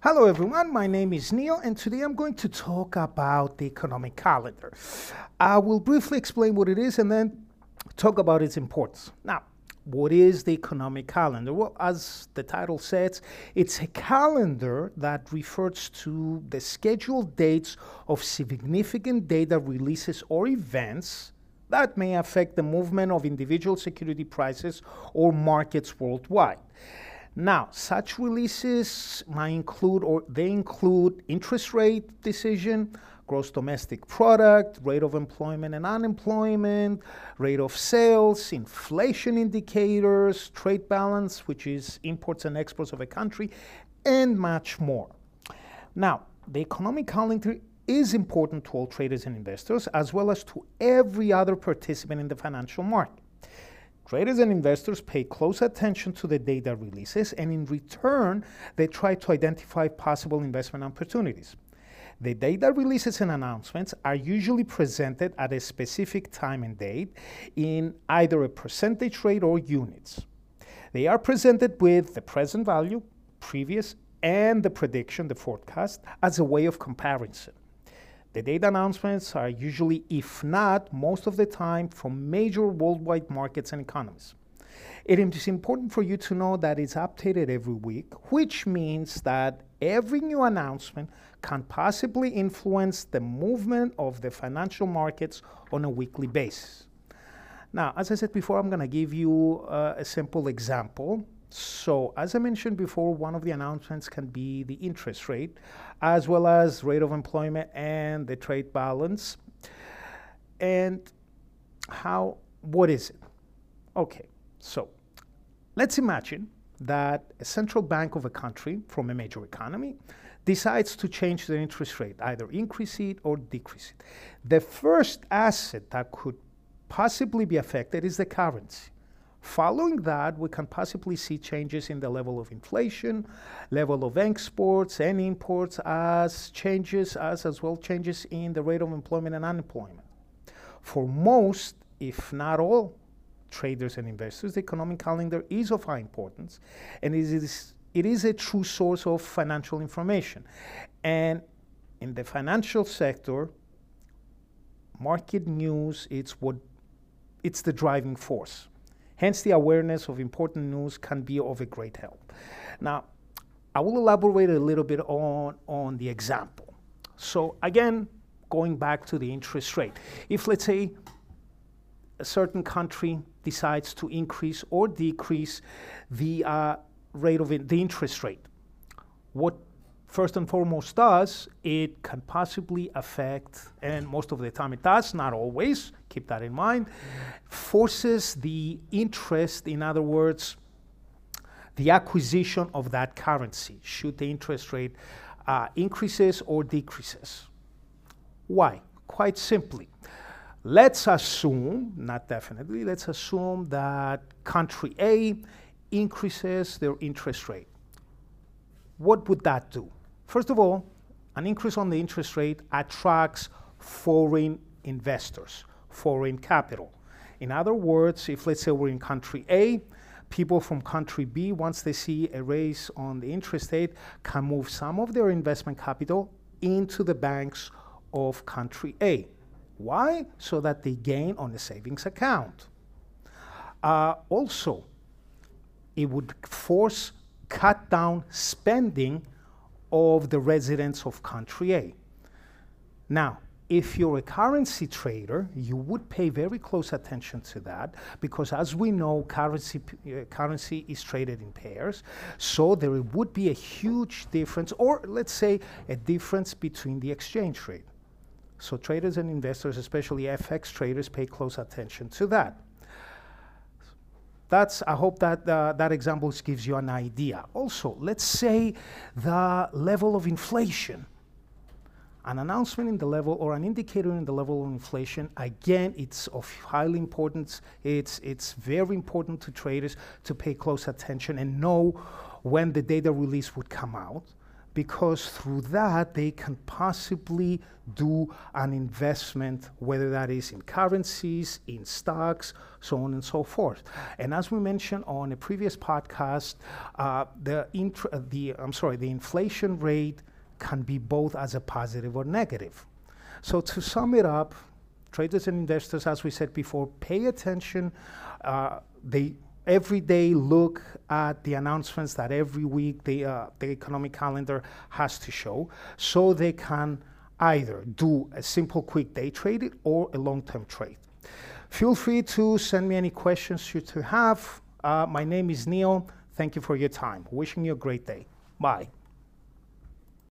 Hello, everyone. My name is Neil, and today I'm going to talk about the economic calendar. I will briefly explain what it is and then talk about its importance. Now, what is the economic calendar? Well, as the title says, it's a calendar that refers to the scheduled dates of significant data releases or events that may affect the movement of individual security prices or markets worldwide. Now, such releases might include or they include interest rate decision, gross domestic product, rate of employment and unemployment, rate of sales, inflation indicators, trade balance, which is imports and exports of a country, and much more. Now, the economic calendar is important to all traders and investors, as well as to every other participant in the financial market. Traders and investors pay close attention to the data releases, and in return, they try to identify possible investment opportunities. The data releases and announcements are usually presented at a specific time and date in either a percentage rate or units. They are presented with the present value, previous, and the prediction, the forecast, as a way of comparison. The data announcements are usually, if not most of the time, from major worldwide markets and economies. It is important for you to know that it's updated every week, which means that every new announcement can possibly influence the movement of the financial markets on a weekly basis. Now, as I said before, I'm going to give you uh, a simple example. So, as I mentioned before, one of the announcements can be the interest rate, as well as rate of employment and the trade balance. And how, what is it? Okay, so let's imagine that a central bank of a country from a major economy decides to change the interest rate, either increase it or decrease it. The first asset that could possibly be affected is the currency. Following that, we can possibly see changes in the level of inflation, level of exports and imports, as changes as as well changes in the rate of employment and unemployment. For most, if not all, traders and investors, the economic calendar is of high importance, and it is it is a true source of financial information. And in the financial sector, market news it's what it's the driving force. Hence, the awareness of important news can be of a great help. Now, I will elaborate a little bit on, on the example. So, again, going back to the interest rate. If, let's say, a certain country decides to increase or decrease the uh, rate of it, the interest rate, what first and foremost does, it can possibly affect, and most of the time it does, not always, keep that in mind, forces the interest, in other words, the acquisition of that currency, should the interest rate uh, increases or decreases. Why? Quite simply. Let's assume, not definitely, let's assume that country A increases their interest rate. What would that do? First of all, an increase on the interest rate attracts foreign investors, foreign capital. In other words, if let's say we're in country A, people from country B, once they see a raise on the interest rate, can move some of their investment capital into the banks of country A. Why? So that they gain on the savings account. Uh, also, it would force cut down spending of the residents of country A. Now, if you're a currency trader, you would pay very close attention to that because, as we know, currency, uh, currency is traded in pairs. So there would be a huge difference, or let's say a difference between the exchange rate. So traders and investors, especially FX traders, pay close attention to that. That's, I hope that uh, that example gives you an idea. Also, let's say the level of inflation. An announcement in the level or an indicator in the level of inflation, again, it's of highly importance. It's, it's very important to traders to pay close attention and know when the data release would come out because through that they can possibly do an investment, whether that is in currencies, in stocks, so on and so forth. And as we mentioned on a previous podcast, uh, the, int- the I'm sorry, the inflation rate can be both as a positive or negative. So to sum it up, traders and investors, as we said before, pay attention. Uh, they every day look at the announcements that every week the, uh, the economic calendar has to show so they can either do a simple quick day trade or a long-term trade. Feel free to send me any questions you to have. Uh, my name is Neil. Thank you for your time. Wishing you a great day. Bye.